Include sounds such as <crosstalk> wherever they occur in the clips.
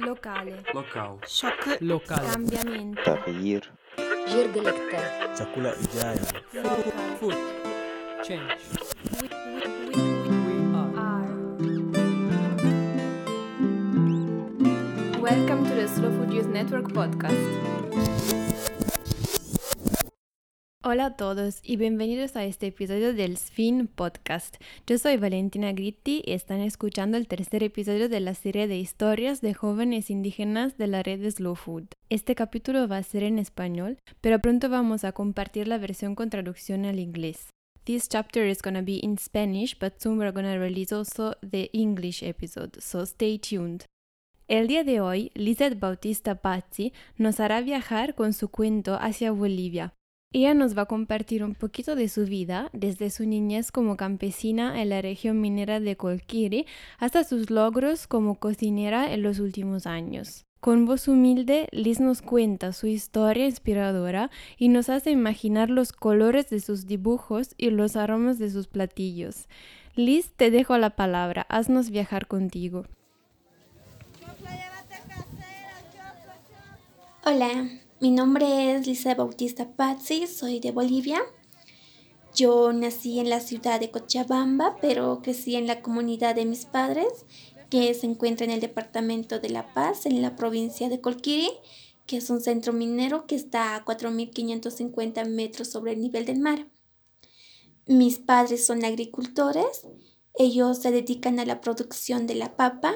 Locale. Local. Shock. Local. Cambiamento. Food. Change. We, we, we, we are. Welcome to the Slow Food Youth Network podcast. Hola a todos y bienvenidos a este episodio del Sfin Podcast. Yo soy Valentina Gritti y están escuchando el tercer episodio de la serie de historias de jóvenes indígenas de la red Slow Food. Este capítulo va a ser en español, pero pronto vamos a compartir la versión con traducción al inglés. This chapter is gonna be in Spanish, but soon we're gonna release also the English episode, so stay tuned. El día de hoy, Lizeth Bautista Pazzi nos hará viajar con su cuento hacia Bolivia. Ella nos va a compartir un poquito de su vida, desde su niñez como campesina en la región minera de Colquiri hasta sus logros como cocinera en los últimos años. Con voz humilde, Liz nos cuenta su historia inspiradora y nos hace imaginar los colores de sus dibujos y los aromas de sus platillos. Liz, te dejo la palabra, haznos viajar contigo. Hola, mi nombre es Lisa Bautista Pazzi, soy de Bolivia. Yo nací en la ciudad de Cochabamba, pero crecí en la comunidad de mis padres, que se encuentra en el departamento de La Paz, en la provincia de Colquiri, que es un centro minero que está a 4.550 metros sobre el nivel del mar. Mis padres son agricultores, ellos se dedican a la producción de la papa,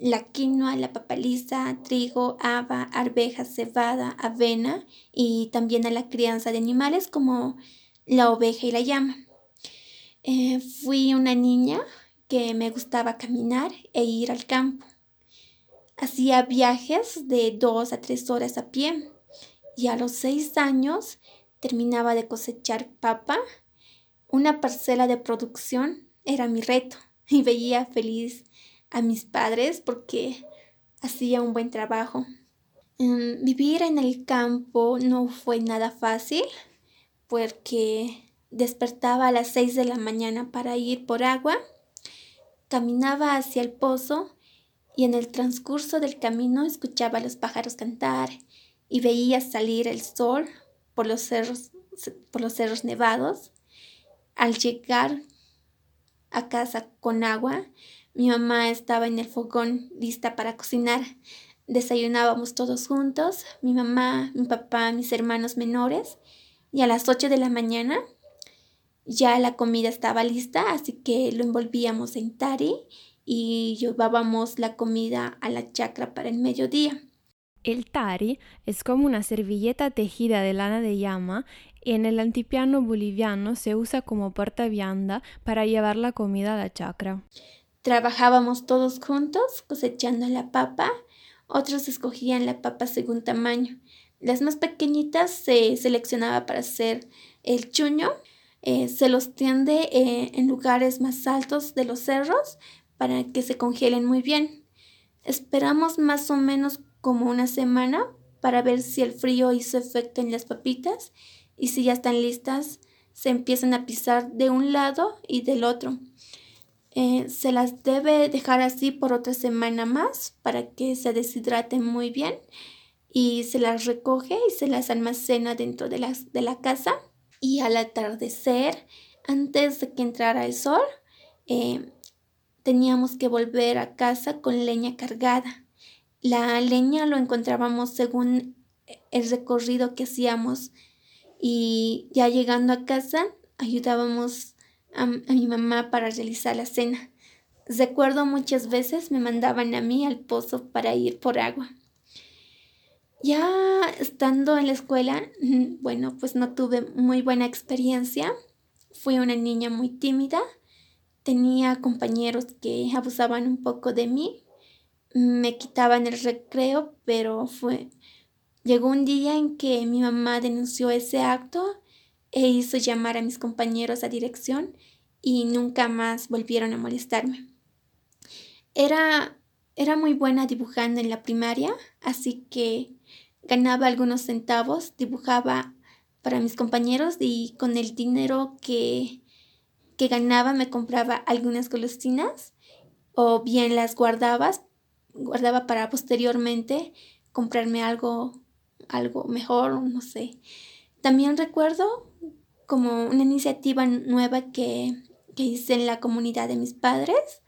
la quinoa, la papa lisa, trigo, haba, arveja, cebada, avena y también a la crianza de animales como la oveja y la llama. Eh, fui una niña que me gustaba caminar e ir al campo. Hacía viajes de dos a tres horas a pie y a los seis años terminaba de cosechar papa. Una parcela de producción era mi reto y veía feliz a mis padres porque hacía un buen trabajo. Mm, Vivir en el campo no fue nada fácil porque despertaba a las 6 de la mañana para ir por agua, caminaba hacia el pozo y en el transcurso del camino escuchaba a los pájaros cantar y veía salir el sol por los cerros, por los cerros nevados. Al llegar a casa con agua, mi mamá estaba en el fogón lista para cocinar. Desayunábamos todos juntos, mi mamá, mi papá, mis hermanos menores, y a las 8 de la mañana ya la comida estaba lista, así que lo envolvíamos en tari y llevábamos la comida a la chacra para el mediodía. El tari es como una servilleta tejida de lana de llama y en el altiplano boliviano se usa como porta vianda para llevar la comida a la chacra. Trabajábamos todos juntos cosechando la papa, otros escogían la papa según tamaño. Las más pequeñitas se seleccionaba para hacer el chuño. Eh, se los tiende eh, en lugares más altos de los cerros para que se congelen muy bien. Esperamos más o menos como una semana para ver si el frío hizo efecto en las papitas y si ya están listas se empiezan a pisar de un lado y del otro. Eh, se las debe dejar así por otra semana más para que se deshidraten muy bien y se las recoge y se las almacena dentro de, las, de la casa y al atardecer, antes de que entrara el sol, eh, teníamos que volver a casa con leña cargada. La leña lo encontrábamos según el recorrido que hacíamos y ya llegando a casa ayudábamos a, mi mamá para realizar la cena. Recuerdo muchas veces me mandaban a mí al pozo para ir por agua. Ya estando en la escuela, bueno, pues no tuve muy buena experiencia. Fui una niña muy tímida. Tenía compañeros que abusaban un poco de mí. Me quitaban el recreo, pero fue... Llegó un día en que mi mamá denunció ese acto e hizo llamar a mis compañeros a dirección y nunca más volvieron a molestarme. Era, era muy buena dibujando en la primaria, así que ganaba algunos centavos, dibujaba para mis compañeros y con el dinero que, que ganaba me compraba algunas golosinas o bien las guardaba guardaba para posteriormente comprarme algo, algo mejor, no sé. También recuerdo como una iniciativa nueva que, que hice en la comunidad de mis padres,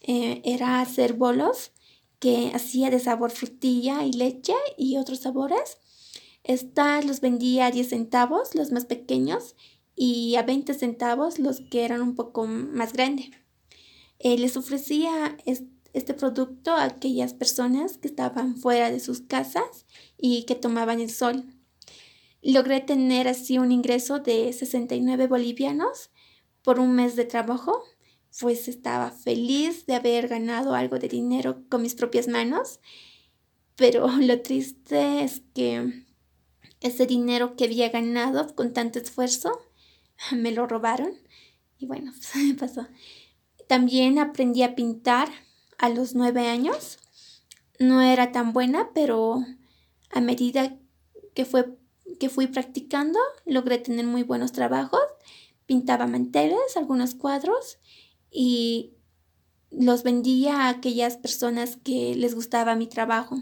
eh, era hacer bolos que hacía de sabor frutilla y leche y otros sabores. Estas los vendía a 10 centavos, los más pequeños, y a 20 centavos los que eran un poco más grandes. Eh, les ofrecía este producto a aquellas personas que estaban fuera de sus casas y que tomaban el sol. Logré tener así un ingreso de 69 bolivianos por un mes de trabajo, pues estaba feliz de haber ganado algo de dinero con mis propias manos, pero <laughs> lo triste es que ese dinero que había ganado con tanto esfuerzo <laughs> me lo robaron y bueno, <laughs> pues pasó. También aprendí a pintar a los nueve años. No era tan buena, pero a medida que, fue, que fui practicando, logré tener muy buenos trabajos. Pintaba manteles, algunos cuadros y los vendía a aquellas personas que les gustaba mi trabajo.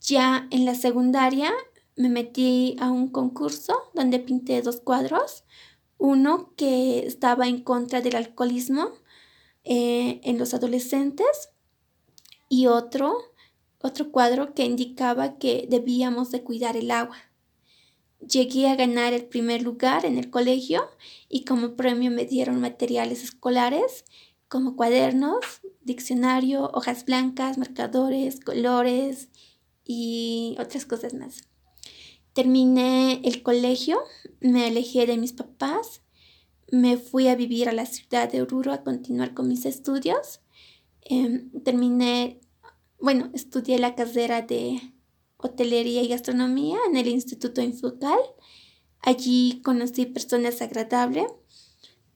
Ya en la secundaria me metí a un concurso donde pinté dos cuadros. Uno que estaba en contra del alcoholismo eh, en los adolescentes y otro, otro cuadro que indicaba que debíamos de cuidar el agua. Llegué a ganar el primer lugar en el colegio y como premio me dieron materiales escolares como cuadernos, diccionario, hojas blancas, marcadores, colores y otras cosas más. Terminé el colegio, me alejé de mis papás me fui a vivir a la ciudad de Oruro a continuar con mis estudios. Em, terminé, bueno, estudié la carrera de hotelería y gastronomía en el Instituto Infocal. Allí conocí personas agradables,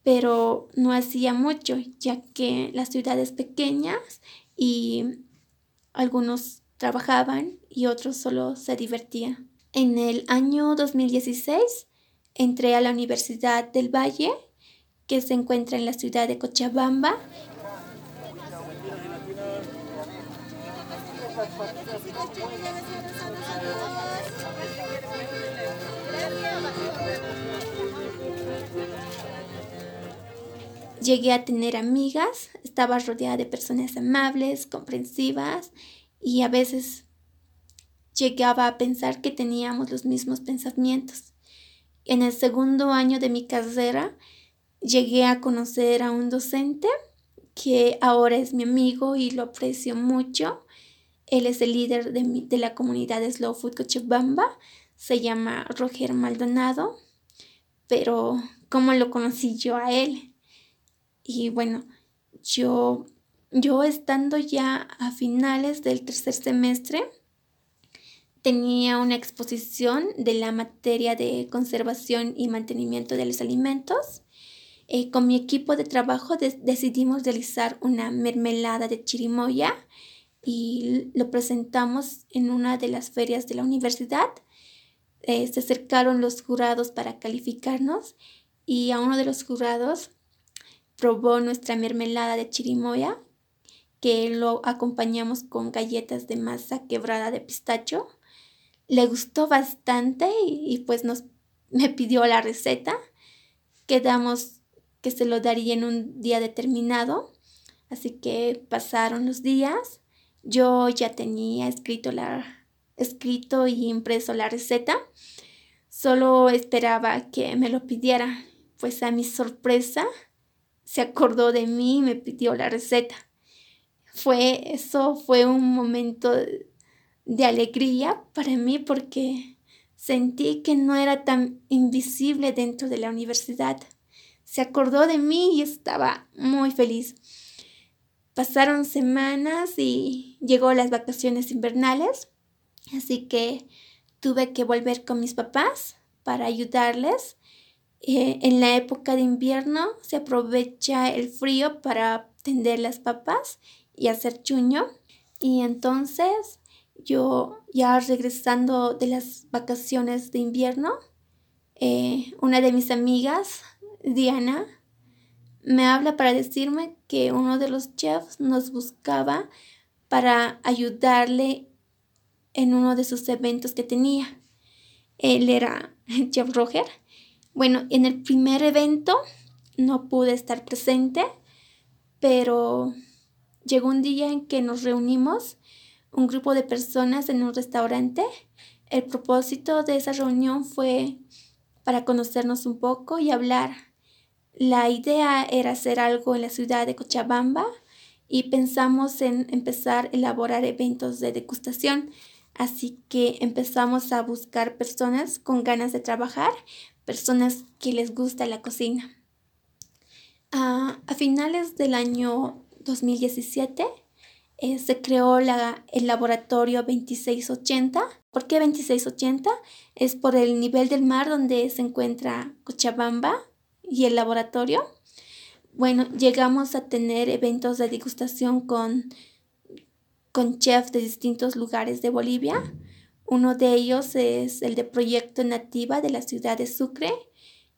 pero no hacía mucho, ya que la ciudad es pequeña y algunos trabajaban y otros solo se divertían. En el año 2016 entré a la Universidad del Valle, que se encuentra en la ciudad de Cochabamba. Llegué a tener amigas, estaba rodeada de personas amables, comprensivas y a veces llegaba a pensar que teníamos los mismos pensamientos. En el segundo año de mi carrera llegué a conocer a un docente que ahora es mi amigo y lo aprecio mucho. Él es el líder de, de la comunidad de Slow Food Cochabamba. Se llama Roger Maldonado. Pero, ¿cómo lo conocí yo a él? Y bueno, yo, yo estando ya a finales del tercer semestre, tenía una exposición de la materia de conservación y mantenimiento de los alimentos. Eh, con mi equipo de trabajo decidimos realizar una mermelada de chirimoya y lo presentamos en una de las ferias de la universidad. Eh, se acercaron los jurados para calificarnos y a uno de los jurados probó nuestra mermelada de chirimoya que lo acompañamos con galletas de masa quebrada de pistacho le gustó bastante y, pues nos me pidió la receta. Quedamos que se lo daría en un día determinado. Así que pasaron los días. Yo ya tenía escrito la escrito y impreso la receta. Solo esperaba que me lo pidiera, pues a mi sorpresa se acordó de mí y me pidió la receta. Fue eso fue un momento de alegría para mí porque sentí que no era tan invisible dentro de la universidad. Se acordó de mí y estaba muy feliz. Pasaron semanas y llegó las vacaciones invernales, así que tuve que volver con mis papás para ayudarles. Eh, en la época de invierno se aprovecha el frío para tender las papas y hacer chuño. Y entonces yo ya regresando de las vacaciones de invierno, eh, una de mis amigas, Diana, me habla para decirme que uno de los chefs nos buscaba para ayudarle en uno de sus eventos que tenía. Él era <laughs> Jeff Roger. Bueno, en el primer evento no pude estar presente, pero llegó un día en que nos reunimos, un grupo de personas en un restaurante. El propósito de esa reunión fue para conocernos un poco y hablar. La idea era hacer algo en la ciudad de Cochabamba y pensamos en empezar a elaborar eventos de degustación. Así que empezamos a buscar personas con ganas de trabajar, personas que les gusta la cocina. a finales del año 2017 eh, se creó el laboratorio 2680. ¿Por qué 2680? Es por el nivel del mar donde se encuentra Cochabamba y el laboratorio. Bueno, llegamos a tener eventos de degustación con, con chefs de distintos lugares de Bolivia. Uno de ellos es el de Proyecto Nativa de la ciudad de Sucre.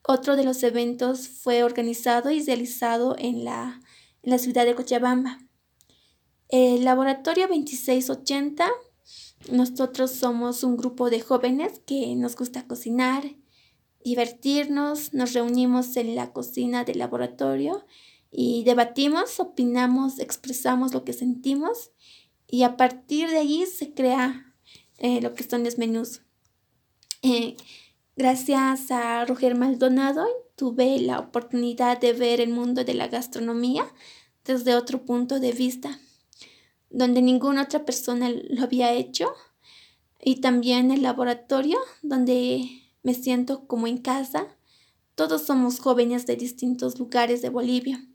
Otro de los eventos fue organizado y realizado en la, en la ciudad de Cochabamba. El laboratorio 2680, nosotros somos un grupo de jóvenes que nos gusta cocinar, divertirnos, nos reunimos en la cocina del laboratorio y debatimos, opinamos, expresamos lo que sentimos y a partir de allí se crea eh, lo que son los menús. Eh, gracias a Roger Maldonado tuve la oportunidad de ver el mundo de la gastronomía desde otro punto de vista, donde ninguna otra persona lo había hecho, y también el laboratorio, donde me siento como en casa. Todos somos jóvenes de distintos lugares de Bolivia.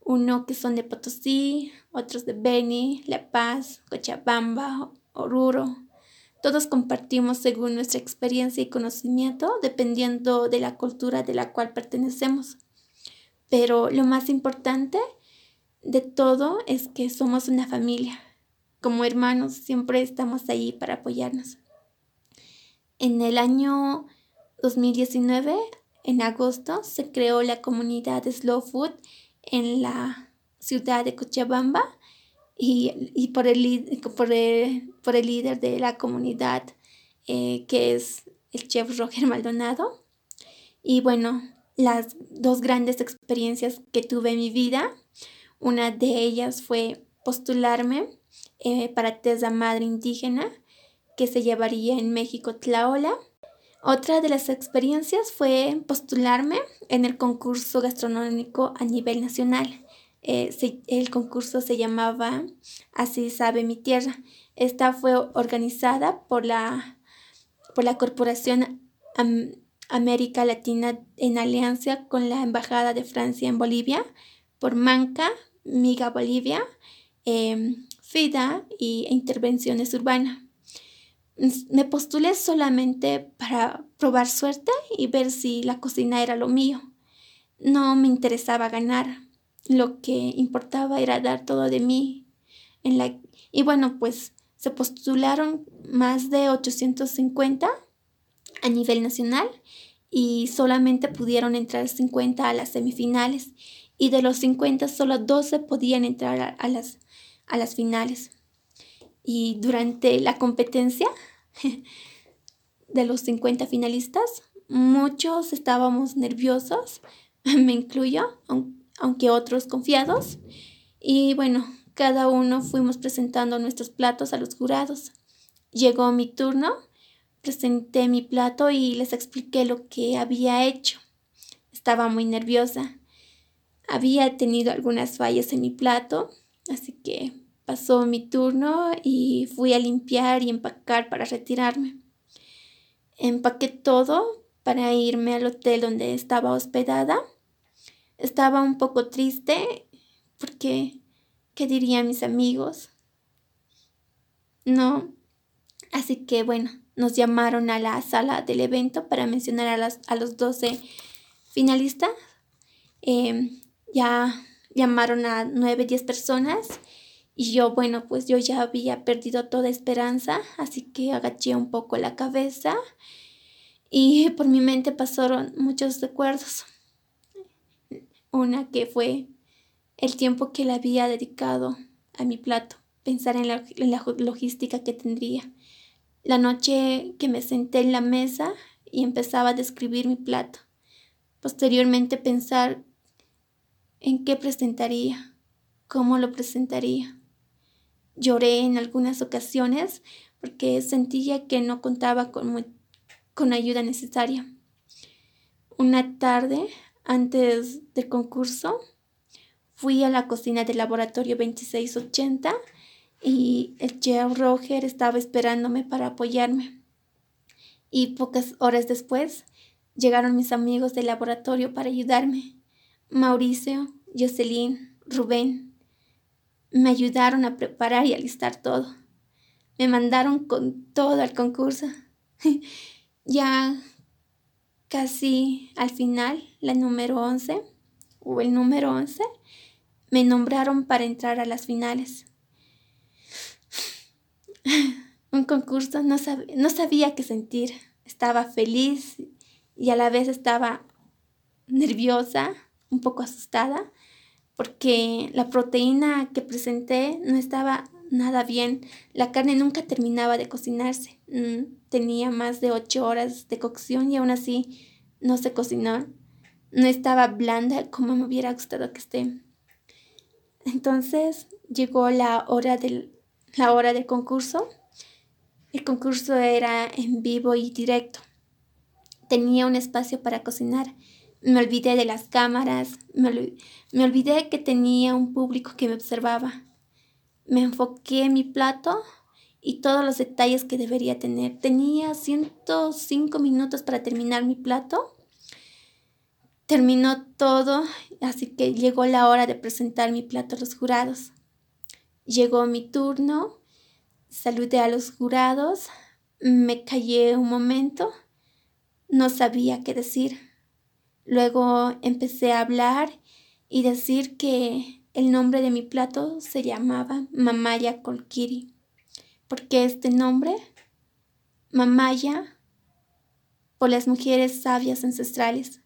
Uno que son de Potosí, otros de Beni, La Paz, Cochabamba, Oruro. Todos compartimos según nuestra experiencia y conocimiento, dependiendo de la cultura de la cual pertenecemos. Pero lo más importante de todo es que somos una familia. Como hermanos siempre estamos ahí para apoyarnos. En el año 2019, en agosto, se creó la comunidad Slow Food en la ciudad de Cochabamba y, por, el, por, por, el, líder de la comunidad, eh, que es el chef Roger Maldonado. Y bueno, las dos grandes experiencias que tuve en mi vida, una de ellas fue postularme eh, para Tesa Madre Indígena que se llevaría en México Tlaola. Otra de las experiencias fue postularme en el concurso gastronómico a nivel nacional. Eh, el concurso se llamaba Así sabe mi tierra. Esta fue organizada por la, por la Corporación América Latina en alianza con la Embajada de Francia en Bolivia, por Manca, Miga Bolivia, em, FIDA y Intervenciones Urbanas me postulé solamente para probar suerte y ver si la cocina era lo mío. No me interesaba ganar. Lo que importaba era dar todo de mí. En la... Y bueno, pues se postularon más de 850 a nivel nacional y solamente pudieron entrar 50 a las semifinales y de los 50 solo 12 podían entrar a las, a las finales. Y durante la competencia <laughs> de los 50 finalistas, muchos estábamos nerviosos, <laughs> me incluyo, aunque otros confiados. Y bueno, cada uno fuimos presentando nuestros platos a los jurados. Llegó mi turno, presenté mi plato y les expliqué lo que había hecho. Estaba muy nerviosa. Había tenido algunas fallas en mi plato, así que Pasó mi turno y fui a limpiar y empacar para retirarme. Empaqué todo para irme al hotel donde estaba hospedada. Estaba un poco triste porque, ¿qué dirían mis amigos? No. Así que bueno, nos llamaron a la sala del evento para mencionar a, las, a los 12 finalistas. Em, ya llamaron a 9, 10 personas y yo, bueno, pues yo ya había perdido toda esperanza, así que agaché un poco la cabeza y por mi mente pasaron muchos recuerdos. Una que fue el tiempo que le había dedicado a mi plato. pensar en la, logística que tendría. La noche que me senté en la mesa y empezaba a describir mi plato. Posteriormente pensar en qué presentaría, cómo lo presentaría. Lloré en algunas ocasiones porque sentía que no contaba con, con ayuda necesaria. Una tarde, antes del concurso, fui a la cocina del laboratorio 2680 y el chef Roger estaba esperándome para apoyarme. Y pocas horas después llegaron mis amigos del laboratorio para ayudarme. Mauricio, Jocelyn, Rubén. Me ayudaron a preparar y alistar todo. Me mandaron con todo al concurso. <laughs> ya casi al final, la número 11 o el número 11, me nombraron para entrar a las finales. <sighs> Un concurso, no, no sabía qué sentir. Estaba feliz y a la vez estaba nerviosa, un poco asustada, porque la proteína que presenté no estaba nada bien. La carne nunca terminaba de cocinarse. Mm, tenía más de ocho horas de cocción y aún así no se cocinó. No estaba blanda como me hubiera gustado que esté. Entonces llegó la hora del, la hora del concurso. El concurso era en vivo y directo. Tenía un espacio para cocinar. Me olvidé de las cámaras, me, me olvidé que tenía un público que me observaba. Me enfoqué en mi plato y todos los detalles que debería tener. Tenía 105 minutos para terminar mi plato. Terminó todo, así que llegó la hora de presentar mi plato a los jurados. Llegó mi turno, saludé a los jurados, me callé un momento, no sabía qué decir. Luego empecé a hablar y decir que el nombre de mi plato se llamaba Mamaya Kolkiri. ¿Por qué este nombre? Mamaya por las mujeres sabias ancestrales.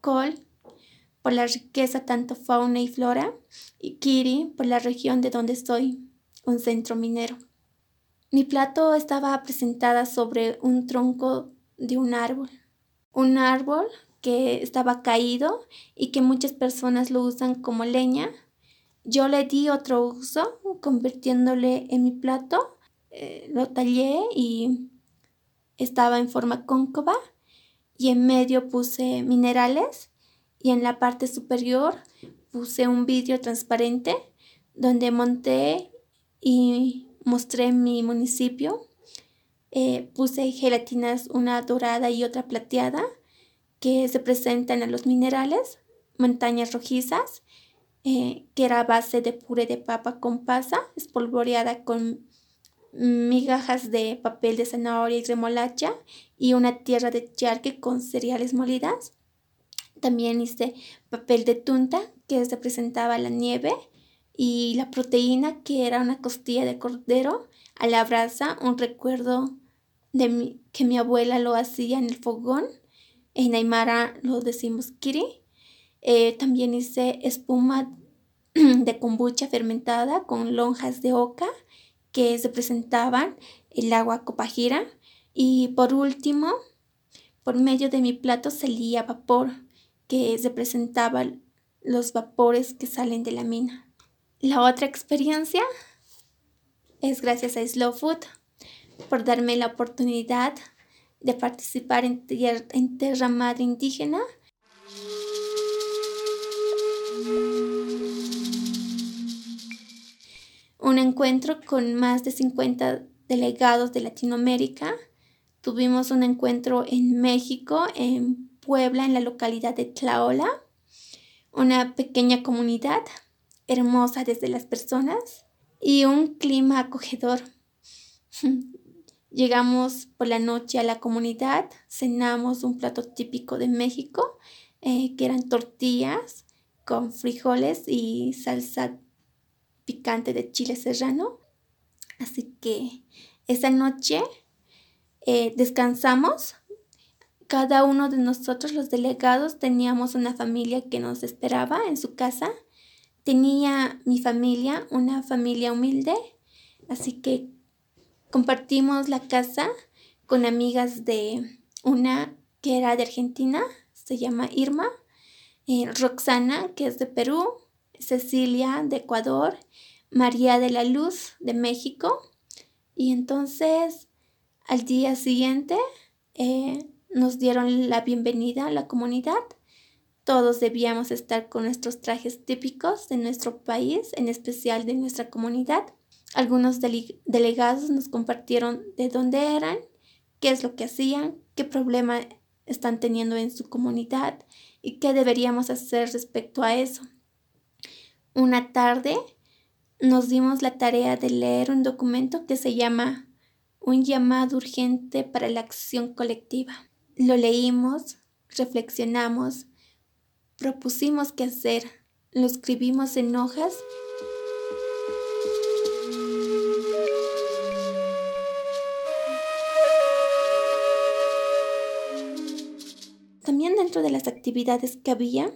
Kol por la riqueza tanto fauna y flora. Y Kiri por la región de donde estoy, un centro minero. Mi plato estaba presentada sobre un tronco de un árbol. Un árbol que estaba caído y que muchas personas lo usan como leña yo le di otro uso convirtiéndole en mi plato, eh, lo tallé y estaba en forma cóncava y en medio puse minerales y en la parte superior puse un vidrio transparente donde monté y mostré mi municipio. Eh, puse gelatinas, una dorada y otra plateada, que se presentan en los minerales, montañas rojizas eh, que era base de puré de papa con pasa, espolvoreada con migajas de papel de zanahoria y remolacha y una tierra de charque con cereales molidas. También hice papel de tunta que representaba la nieve y la proteína que era una costilla de cordero a la brasa, un recuerdo de que mi abuela lo hacía en el fogón. En Aymara lo decimos kiri. Eh, también hice espuma <clears throat> de kombucha fermentada con lonjas de oca que se presentaban el agua copajira. Y por último, por medio de mi plato salía vapor que se presentaban los vapores que salen de la mina. La otra experiencia es gracias a Slow Food por darme la oportunidad de participar en, en Tierra Madre Indígena un encuentro con más de 50 delegados de Latinoamérica. Tuvimos un encuentro en México, en Puebla, en la localidad de Tlaola, una pequeña comunidad hermosa desde las personas y un clima acogedor. <laughs> Llegamos por la noche a la comunidad, cenamos un plato típico de México, eh, que eran tortillas con frijoles y salsa picante de chile serrano. Así que esa noche eh, descansamos. Cada uno de nosotros, los delegados, teníamos una familia que nos esperaba en su casa. Tenía mi familia, una familia humilde, Así que compartimos la casa con amigas de una que era de Argentina, se llama Irma, eh, Roxana, que es de Perú, Cecilia de Ecuador, María de la Luz de México. Y entonces al día siguiente eh, nos dieron la bienvenida a la comunidad. Todos debíamos estar con nuestros trajes típicos de nuestro país, en especial de nuestra comunidad. Algunos delegados nos compartieron de dónde eran, qué es lo que hacían, qué problema están teniendo en su comunidad y qué deberíamos hacer respecto a eso. Una tarde nos dimos la tarea de leer un documento que se llama Un llamado urgente para la acción colectiva. Lo leímos, reflexionamos, propusimos qué hacer, lo escribimos en hojas También dentro de las actividades que había,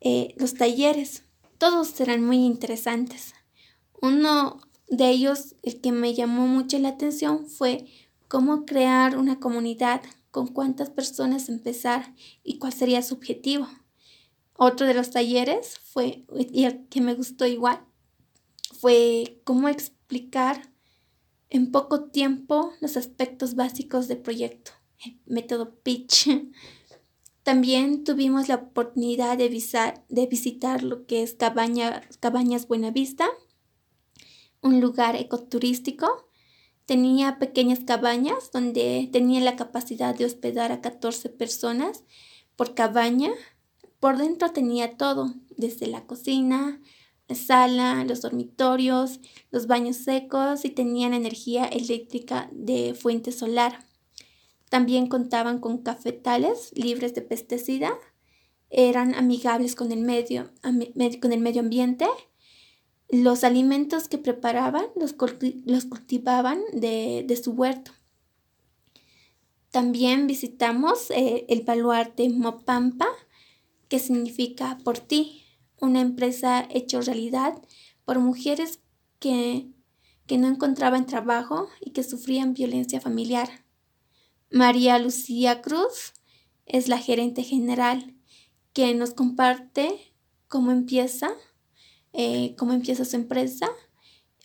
eh, los talleres, todos eran muy interesantes. Uno de ellos, el que me llamó mucho la atención, fue cómo crear una comunidad, con cuántas personas empezar y cuál sería su objetivo. Otro de los talleres fue, y el que me gustó igual, fue cómo explicar en poco tiempo los aspectos básicos del proyecto, el método pitch. También tuvimos la oportunidad de, de visitar lo que es Cabaña, Cabañas Buenavista, un lugar ecoturístico. Tenía pequeñas cabañas donde tenía la capacidad de hospedar a 14 personas por cabaña. Por dentro tenía todo, desde la cocina, la sala, los dormitorios, los baños secos y tenían energía eléctrica de fuente solar. También contaban con cafetales libres de pesticida, eran amigables con el medio, con el medio ambiente. Los alimentos que preparaban los, los cultivaban de, su huerto. También visitamos eh, el baluarte Mopampa, que significa por ti, una empresa hecha realidad por mujeres que, que no encontraban trabajo y que sufrían violencia familiar. María Lucía Cruz es la gerente general que nos comparte cómo empieza, eh, cómo empieza su empresa.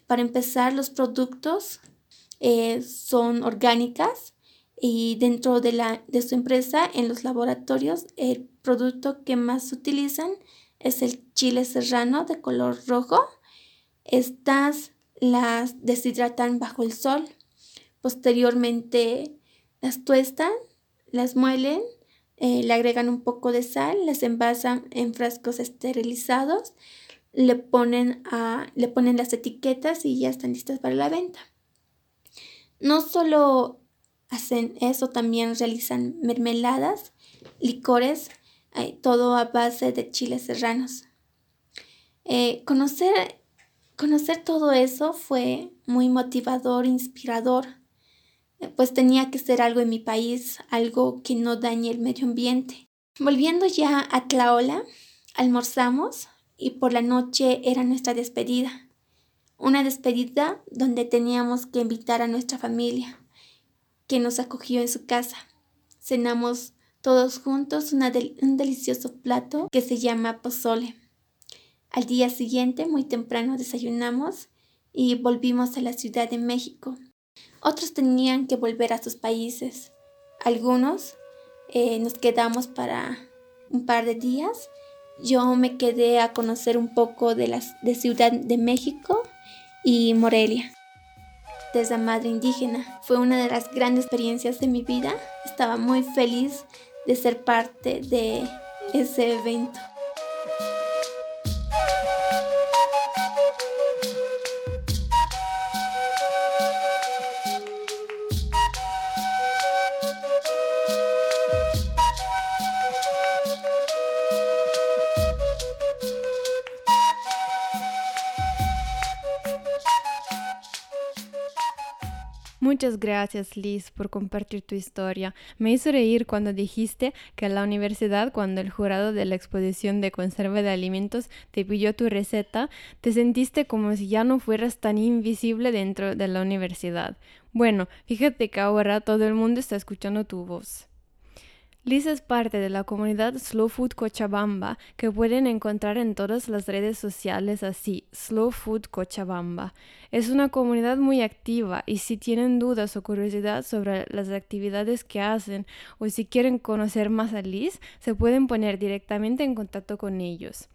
Para empezar, los productos eh, son orgánicas y dentro de, la, de su empresa, en los laboratorios, el producto que más utilizan es el chile serrano de color rojo. Estas las deshidratan bajo el sol. Posteriormente las tuestan, las muelen, eh, le agregan un poco de sal, las envasan en frascos esterilizados, le ponen, a, le ponen las etiquetas y ya están listas para la venta. No solo hacen eso, también realizan mermeladas, licores, todo a base de chiles serranos. Eh, conocer, conocer todo eso fue muy motivador, inspirador pues tenía que ser algo en mi país, algo que no dañe el medio ambiente. Volviendo ya a Tlaola, almorzamos y por la noche era nuestra despedida. Una despedida donde teníamos que invitar a nuestra familia, que nos acogió en su casa. Cenamos todos juntos un delicioso plato que se llama pozole. Al día siguiente, muy temprano, desayunamos y volvimos a la Ciudad de México otros tenían que volver a sus países. Algunos eh, nos quedamos para un par de días. Yo me quedé a conocer un poco de, la de Ciudad de México y Morelia. Desde madre indígena fue una de las grandes experiencias de mi vida. Estaba muy feliz de ser parte de ese evento. Muchas gracias Liz por compartir tu historia. Me hizo reír cuando dijiste que en la universidad, cuando el jurado de la exposición de conserva de alimentos te pidió tu receta, te sentiste como si ya no fueras tan invisible dentro de la universidad. Bueno, fíjate que ahora todo el mundo está escuchando tu voz. Liz es parte de la comunidad Slow Food Cochabamba que pueden encontrar en todas las redes sociales así, Slow Food Cochabamba. Es una comunidad muy activa y si tienen dudas o curiosidad sobre las actividades que hacen o si quieren conocer más a Liz, se pueden poner directamente en contacto con ellos.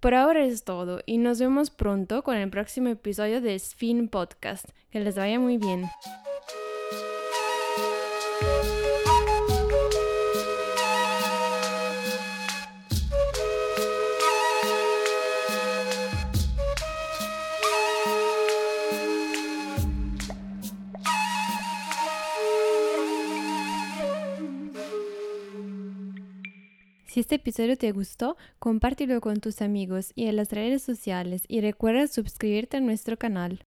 Por ahora es todo y nos vemos pronto con el próximo episodio de Spin Podcast. Que les vaya muy bien. Si este episodio te gustó, compártelo con tus amigos y en las redes sociales y recuerda suscribirte a nuestro canal.